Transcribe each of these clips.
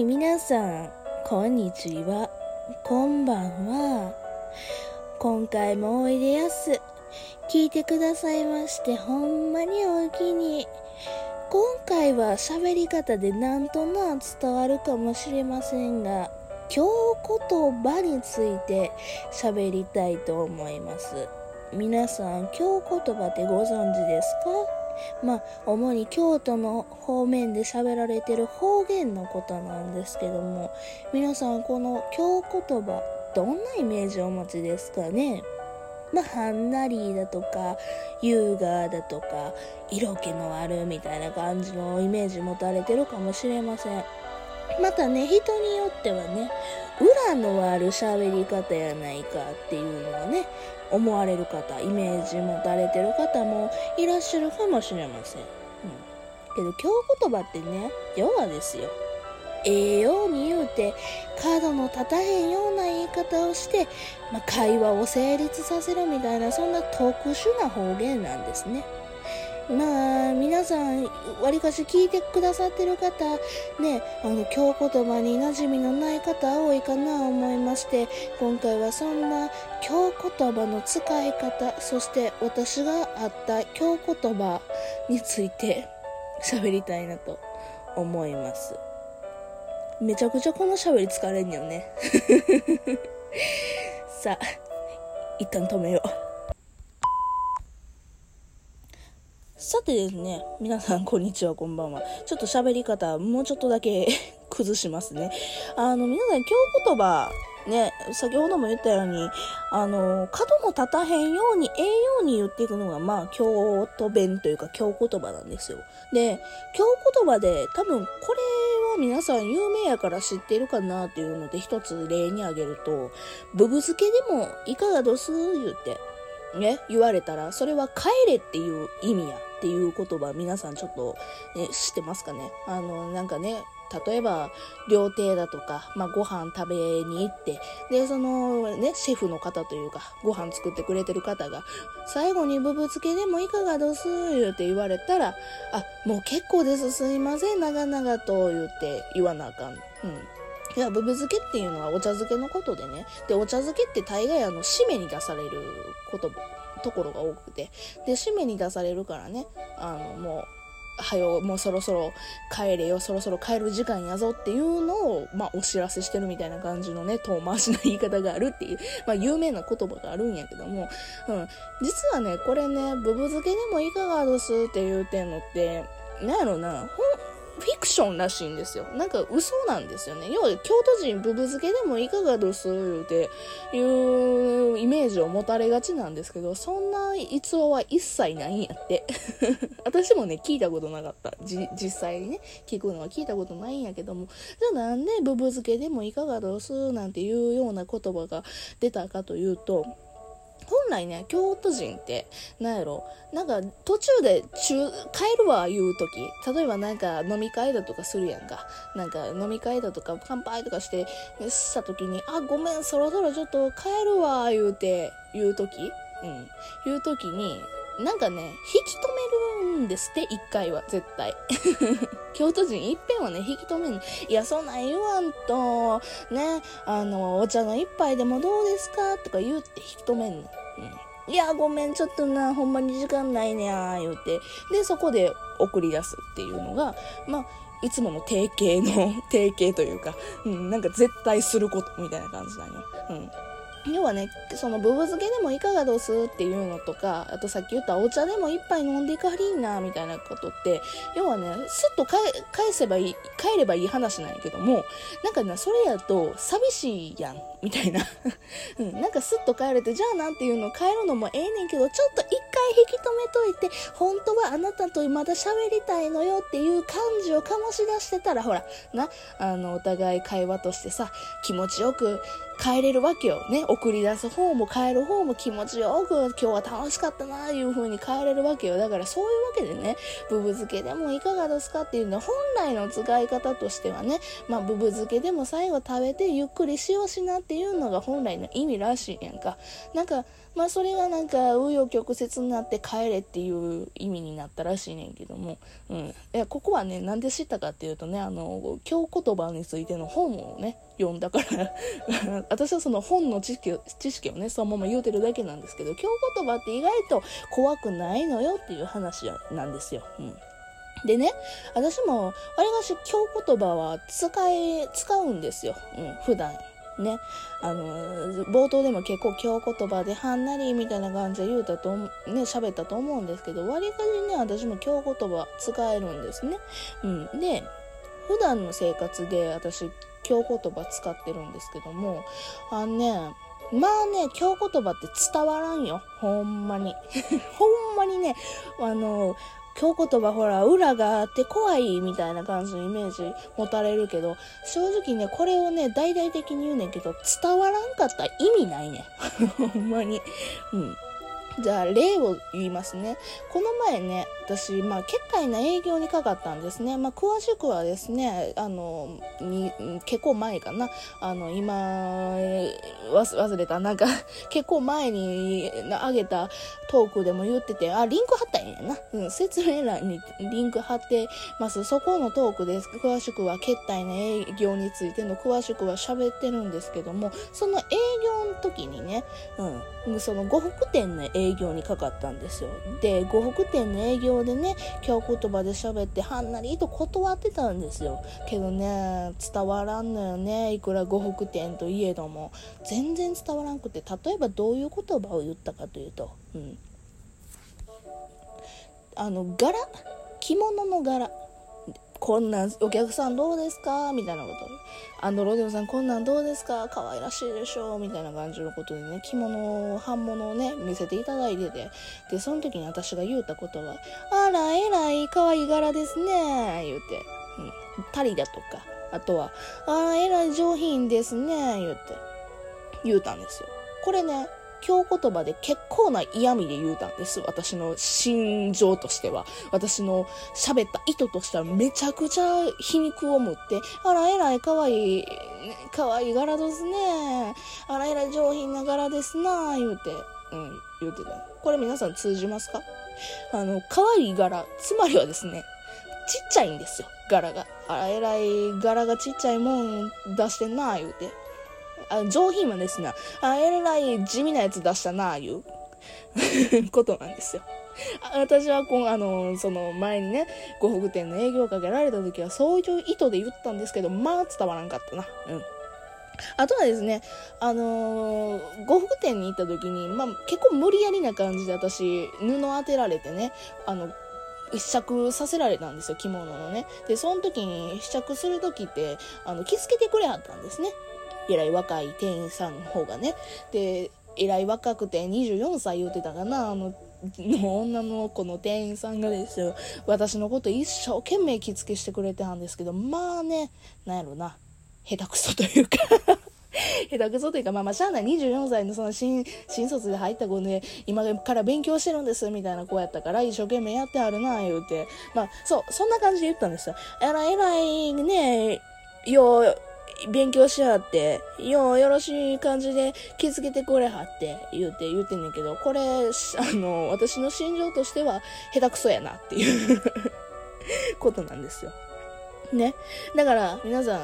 い皆さんこんにちは。こんばんは。今回もおいでやす。聞いてくださいましてほんまにおおきに。今回は喋り方でなんとなく伝わるかもしれませんが京言葉について喋りたいと思います。皆さん京言葉ってご存知ですか？まあ、主に京都の方面で喋られてる方言のことなんですけども、皆さんこの京言葉、どんなイメージをお持ちですかね？まあ、はんなりだとか、優雅だとか、色気のあるみたいな感じのイメージ持たれてるかもしれません。またね、人によってはね、裏のある喋り方やないかっていうのはね、思われる方、イメージ持たれてる方もいらっしゃるかもしれません。うん。けど、京言葉ってね、要はですよ。ええように言うて、角の立たへんような言い方をして、まあ、会話を成立させるみたいな、そんな特殊な方言なんですね。まあ、皆さん、わりかし聞いてくださってる方、ね、あの、京言葉に馴染みのない方多いかな思いまして、今回はそんな京言葉の使い方、そして私があった京言葉について 喋りたいなと思います。めちゃくちゃこの喋り疲れんよね。さあ、一旦止めよう。さてですね、皆さんこんにちは、こんばんは。ちょっと喋り方、もうちょっとだけ 崩しますね。あの、皆さん、京言葉、ね、先ほども言ったように、あの、角も立たへんように、ええように言っていくのが、まあ、京都弁というか、京言葉なんですよ。で、京言葉で、多分、これは皆さん有名やから知ってるかなっていうので、一つ例に挙げると、ブブ漬けでもいかがどす言って、ね、言われたら、それは帰れっていう意味やっていう言葉、皆さんちょっと、ね、知ってますかね？あの、なんかね、例えば、料亭だとか、まあ、ご飯食べに行って、で、そのね、シェフの方というか、ご飯作ってくれてる方が、最後にブブ漬けでもいかがどす言うて言われたら、あ、もう結構です、すいません、長々と言って言わなあかん。うん。いや、ブブ漬けっていうのはお茶漬けのことでね。で、お茶漬けって大概あの、締めに出されること、ところが多くて。で、締めに出されるからね、あの、もう、はよ、もうそろそろ帰れよ、そろそろ帰る時間やぞっていうのを、まあ、お知らせしてるみたいな感じのね、遠回しな言い方があるっていう、まあ、有名な言葉があるんやけども、うん。実はね、これね、ブブ漬けでもいかがですって言うてんのって、なんやろな、ほん、フィクションらしいんですよ。なんか嘘なんですよね。要は京都人ブブ漬けでもいかがです言うていうイメージを持たれがちなんですけど、そんな逸話は一切ないんやって。私もね、聞いたことなかった。実際にね、聞くのは聞いたことないんやけども、じゃあなんでブブ漬けでもいかがですなんていうような言葉が出たかというと、来ね、京都人って、なんやろ、なんか途中で中、帰るわ言うとき、例えばなんか飲み会だとかするやんか。なんか飲み会だとか乾杯とかして、したときに、あ、ごめん、そろそろちょっと帰るわ言うて、言うとき、うん。言うときに、なんかね、引き止めるんですって、一回は、絶対。京都人いっぺんはね、引き止めん。いや、そんなん言わんと、ね、あの、お茶の一杯でもどうですか？とか言うって引き止めんねん。うん。いや、ごめん、ちょっとな、ほんまに時間ないねや、言うて。で、そこで送り出すっていうのが、まあ、いつもの定型の、定型というか、うん、なんか絶対することみたいな感じなんよ。うん。要はね、そのブブ漬けでもいかがどうすっていうのとか、あとさっき言ったお茶でも一杯飲んでいかりんな、みたいなことって、要はね、すっと返せばいい、帰ればいい話なんやけども、なんかね、それやと寂しいやん、みたいな。うん、なんかすっと帰れて、じゃあなんていうの帰るのもええねんけど、ちょっと一回引き止めといて、本当はあなたとまだ喋りたいのよっていう感じを醸し出してたら、ほら、な、あの、お互い会話としてさ、気持ちよく帰れるわけよ。ね。送り出す方も帰る方も気持ちよく今日は楽しかったな、いう風に帰れるわけよ。だからそういうわけでね、ブブ漬けでもいかがですかっていうのは本来の使い方としてはね、まあブブ漬けでも最後食べてゆっくりしようしなっていうのが本来の意味らしいやんか。なんか、まあそれがなんか紆余曲折になって帰れっていう意味になったらしいねんけども、うん。いや、ここはね、なんで知ったかっていうとね、あの、京言葉についての本をね、読んだから 私はその本の知識知識をね、そのまま言うてるだけなんですけど、京言葉って意外と怖くないのよっていう話なんですよ。うん。でね、私も、わりがし京言葉は使い、使うんですよ。うん、普段。ね、あの、冒頭でも結構京言葉ではんなりみたいな感じで言うたと、ね、喋ったと思うんですけど、わりかしね、私も京言葉使えるんですね。うん。で、普段の生活で私、京言葉使ってるんですけども、あのね、まあね、京言葉って伝わらんよ。ほんまに。ほんまにね、あの、京言葉ほら、裏があって怖いみたいな感じのイメージ持たれるけど、正直ね、これをね、大々的に言うねんけど、伝わらんかったら意味ないね。ほんまに。うん。じゃあ、例を言いますね。この前ね、私、まあ、結界な営業にかかったんですね。まあ、詳しくはですね、あの、に、結構前かな。あの、今、忘れた。なんか、結構前にあげたトークでも言ってて、あ、リンク貼ったんやな。うん、説明欄にリンク貼ってます。そこのトークです。詳しくは、決体の営業についての詳しくは喋ってるんですけども、その営業の時にね、うん、その呉服店の営業にかかったんですよ。で、呉服店の営業でね、今日言葉で喋ってはんなりと断ってたんですよ。けどね、伝わらんのよね。いくら呉服店といえども。全然伝わらんくて、例えばどういう言葉を言ったかというと、うん。あの、柄？着物の柄。こんなんお客さんどうですか？みたいなこと。アンドロデオさんこんなんどうですか？可愛らしいでしょ？みたいな感じのことでね、着物を、半物をね、見せていただいてて。で、その時に私が言うたことは、あら、えらい可愛い柄ですね言うて。うん。タリだとか、あとは、あら、えらい上品ですね言うて。言うたんですよ。これね、京言葉で結構な嫌味で言うたんです。私の心情としては。私の喋った意図としてはめちゃくちゃ皮肉を持って、あら、えらい可愛い、可愛い柄ですね。あら、えらい上品な柄ですな、言うて、うん、言うてた。これ皆さん通じますか？あの、可愛い柄、つまりはですね、ちっちゃいんですよ、柄が。あら、えらい柄がちっちゃいもん出してんな、言うて。あ上品はですね、あ、えらい地味なやつ出したな、いう ことなんですよ。私はこう、あの、その前にね、呉服店の営業をかけられた時はそういう意図で言ったんですけど、まあ伝わらんかったな。うん。あとはですね、あのー、呉服店に行った時に、まあ、結構無理やりな感じで私、布当てられてね、あの、試着させられたんですよ、着物のね。で、その時に試着する時って、あの、着付けてくれはったんですね。えらい若い店員さんの方がね。で、えらい若くて24歳言うてたかな、あの、の女の子の店員さんがですよ、私のこと一生懸命着付けしてくれてたんですけど、まあね、なんやろな、下手くそというか 下手くそというか、まあまあ、しゃあない24歳のその新、新卒で入った子で、今から勉強してるんです、みたいな子やったから、一生懸命やってはるな、言うて。まあ、そう、そんな感じで言ったんですよ。えらい、えらい、ね、よ、勉強しはって、ようよろしい感じで気づけてくれはって言うて言うてんねんけど、これ、あの、私の心情としては下手くそやなっていう ことなんですよ。ね。だから皆さん、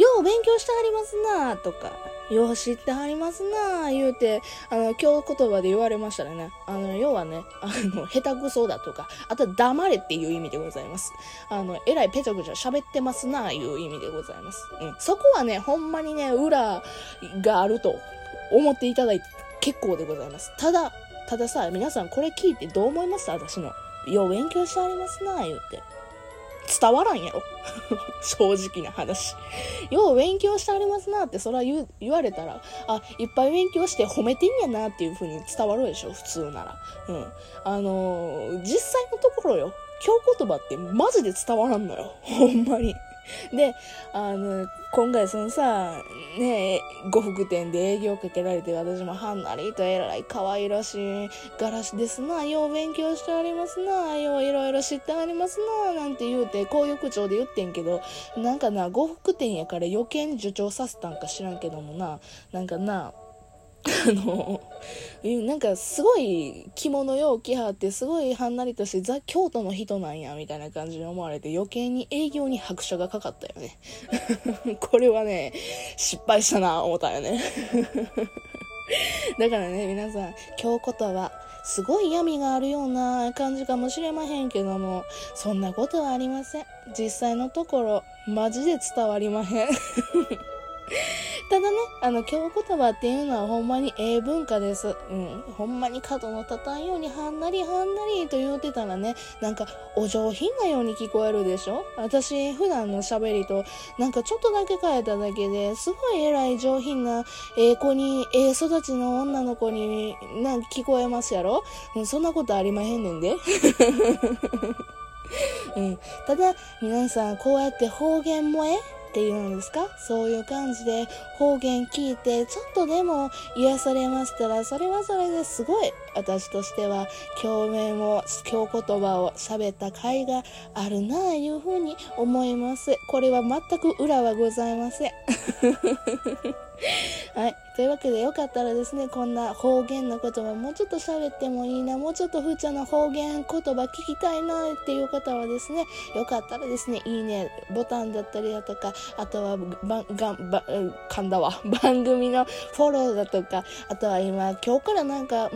よう勉強してはりますなとか、よう知ってはりますな言うて、あの、今日言葉で言われましたらね、あの、要はね、あの、下手くそだとか、あとは黙れっていう意味でございます。あの、えらいペチャクチャ喋ってますないう意味でございます。うん。そこはね、ほんまにね、裏があると思っていただいて結構でございます。ただ、たださ、皆さんこれ聞いてどう思います？私の。よう勉強してありますな言うて。伝わらんやろ 正直な話。よう勉強してありますなって、それは言言われたら、あ、いっぱい勉強して褒めてんやなっていう風に伝わるでしょ、普通なら。うん。あのー、実際のところよ、今日言葉ってマジで伝わらんのよ。ほんまに。で、あの、今回そのさ、ねえ呉服店で営業かけられて、私もはんなりとえらい可愛らしいガラスですな、よう勉強してありますな、よういろいろ知ってありますな、なんて言うて、こういう口調で言ってんけど、なんかな、呉服店やから余計に助長させたんか知らんけどもな、なんかな、あの、なんかすごい着物よう着はってすごいはんなりとしてザ・京都の人なんやみたいな感じに思われて余計に営業に拍車がかかったよね。これはね、失敗したな思ったよね。だからね、皆さん、今日言葉、すごい闇があるような感じかもしれまへんけども、そんなことはありません。実際のところ、マジで伝わりまへん。ただね、あの、京言葉っていうのはほんまにええ文化です。うん。ほんまに角の立たんようにはんなりはんなりと言うてたらね、なんかお上品なように聞こえるでしょ？私普段の喋りとなんかちょっとだけ変えただけですごい偉い上品なええ子に、ええ育ちの女の子になんか聞こえますやろ、うん、そんなことありまへんねんで。うん、ただ、皆さん、こうやって方言萌え？っていうんですか？そういう感じで方言聞いてちょっとでも癒されましたらそれはそれですごい私としては共鳴を今日言葉を喋った甲斐があるなあいうふうに思います。これは全く裏はございません。はい。というわけでよかったらですね、こんな方言の言葉もうちょっと喋ってもいいな、もうちょっとふーちゃんの方言言葉聞きたいなっていう方はですね、よかったらですね、いいね、ボタンだったりだとか、あとは、ば、が、ば、噛んだわ。番組のフォローだとか、あとは今、今日からなんか、ん？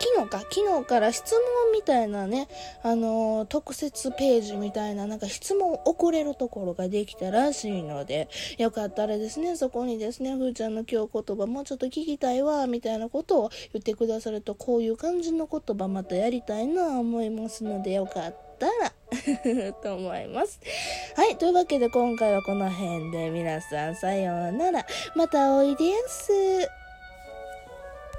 昨日か、昨日から質問みたいなね、あのー、特設ページみたいな、なんか質問を送れるところができたらしいので、よかったらですね、そこにですね、ふーちゃんの今日言葉もうちょっと聞きたいわ、みたいなことを言ってくださると、こういう感じの言葉またやりたいな思いますので、よかったら と思います。はい。というわけで今回はこの辺で皆さんさようなら。またおいでやす。